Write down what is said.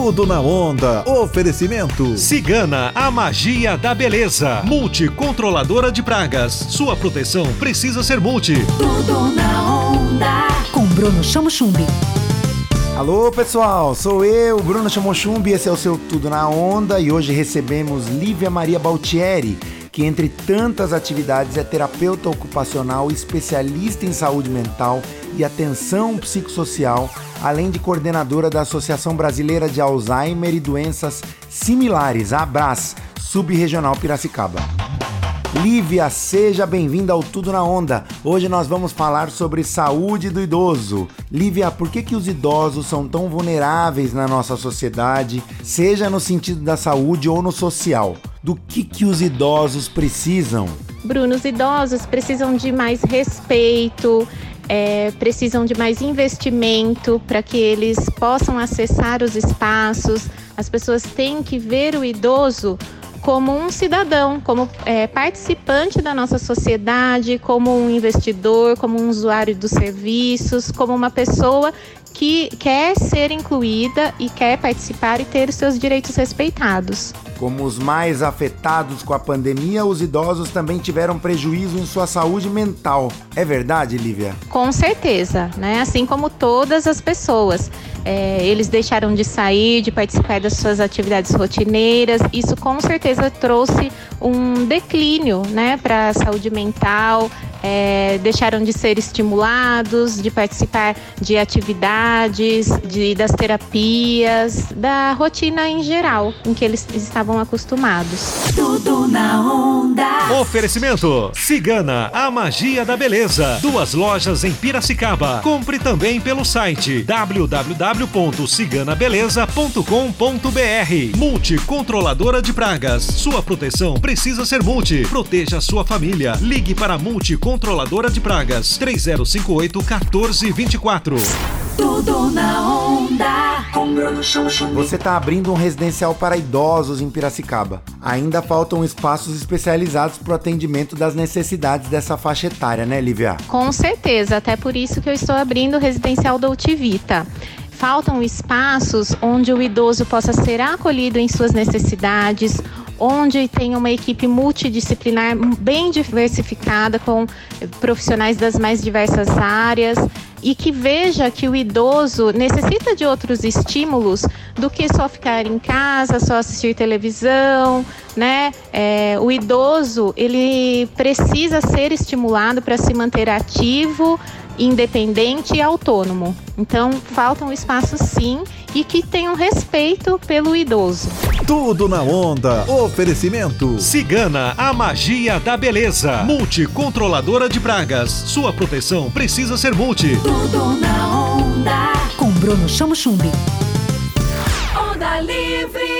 Tudo na onda. Oferecimento. Cigana, a magia da beleza. Multicontroladora de pragas. Sua proteção precisa ser multi. Tudo na onda. Com Bruno Chamo Chumbi. Alô pessoal, sou eu, Bruno Chamochumbi, esse é o seu Tudo na Onda e hoje recebemos Lívia Maria Baltieri, que entre tantas atividades é terapeuta ocupacional, especialista em saúde mental e atenção psicossocial, além de coordenadora da Associação Brasileira de Alzheimer e Doenças Similares, ABRAS, Subregional Piracicaba. Lívia, seja bem-vinda ao Tudo na Onda. Hoje nós vamos falar sobre saúde do idoso. Lívia, por que, que os idosos são tão vulneráveis na nossa sociedade, seja no sentido da saúde ou no social? Do que, que os idosos precisam? Bruno, os idosos precisam de mais respeito, é, precisam de mais investimento para que eles possam acessar os espaços. As pessoas têm que ver o idoso como um cidadão, como é, participante da nossa sociedade, como um investidor, como um usuário dos serviços, como uma pessoa que quer ser incluída e quer participar e ter os seus direitos respeitados. Como os mais afetados com a pandemia, os idosos também tiveram prejuízo em sua saúde mental. É verdade, Lívia? Com certeza, né? Assim como todas as pessoas. É, eles deixaram de sair, de participar das suas atividades rotineiras. Isso com certeza trouxe um declínio né, para a saúde mental, é, deixaram de ser estimulados, de participar de atividades, de, das terapias, da rotina em geral, em que eles estavam acostumados. Tudo na. Oferecimento: Cigana, a magia da beleza. Duas lojas em Piracicaba. Compre também pelo site www.ciganabeleza.com.br. Multicontroladora de pragas. Sua proteção precisa ser multi. Proteja sua família. Ligue para a Multicontroladora de Pragas 3058 1424. Tudo na onda. Você está abrindo um residencial para idosos em Piracicaba. Ainda faltam espaços especializados para o atendimento das necessidades dessa faixa etária, né, Lívia? Com certeza, até por isso que eu estou abrindo o residencial da Utivita. Faltam espaços onde o idoso possa ser acolhido em suas necessidades, onde tem uma equipe multidisciplinar bem diversificada, com profissionais das mais diversas áreas e que veja que o idoso necessita de outros estímulos do que só ficar em casa, só assistir televisão, né? É, o idoso ele precisa ser estimulado para se manter ativo, independente e autônomo. Então faltam espaços sim e que tenham respeito pelo idoso. Tudo na onda. Oferecimento. Cigana, a magia da beleza. Multicontroladora de pragas. Sua proteção precisa ser multi. Tudo na onda. Com Bruno Chamo Chumbi. Onda livre.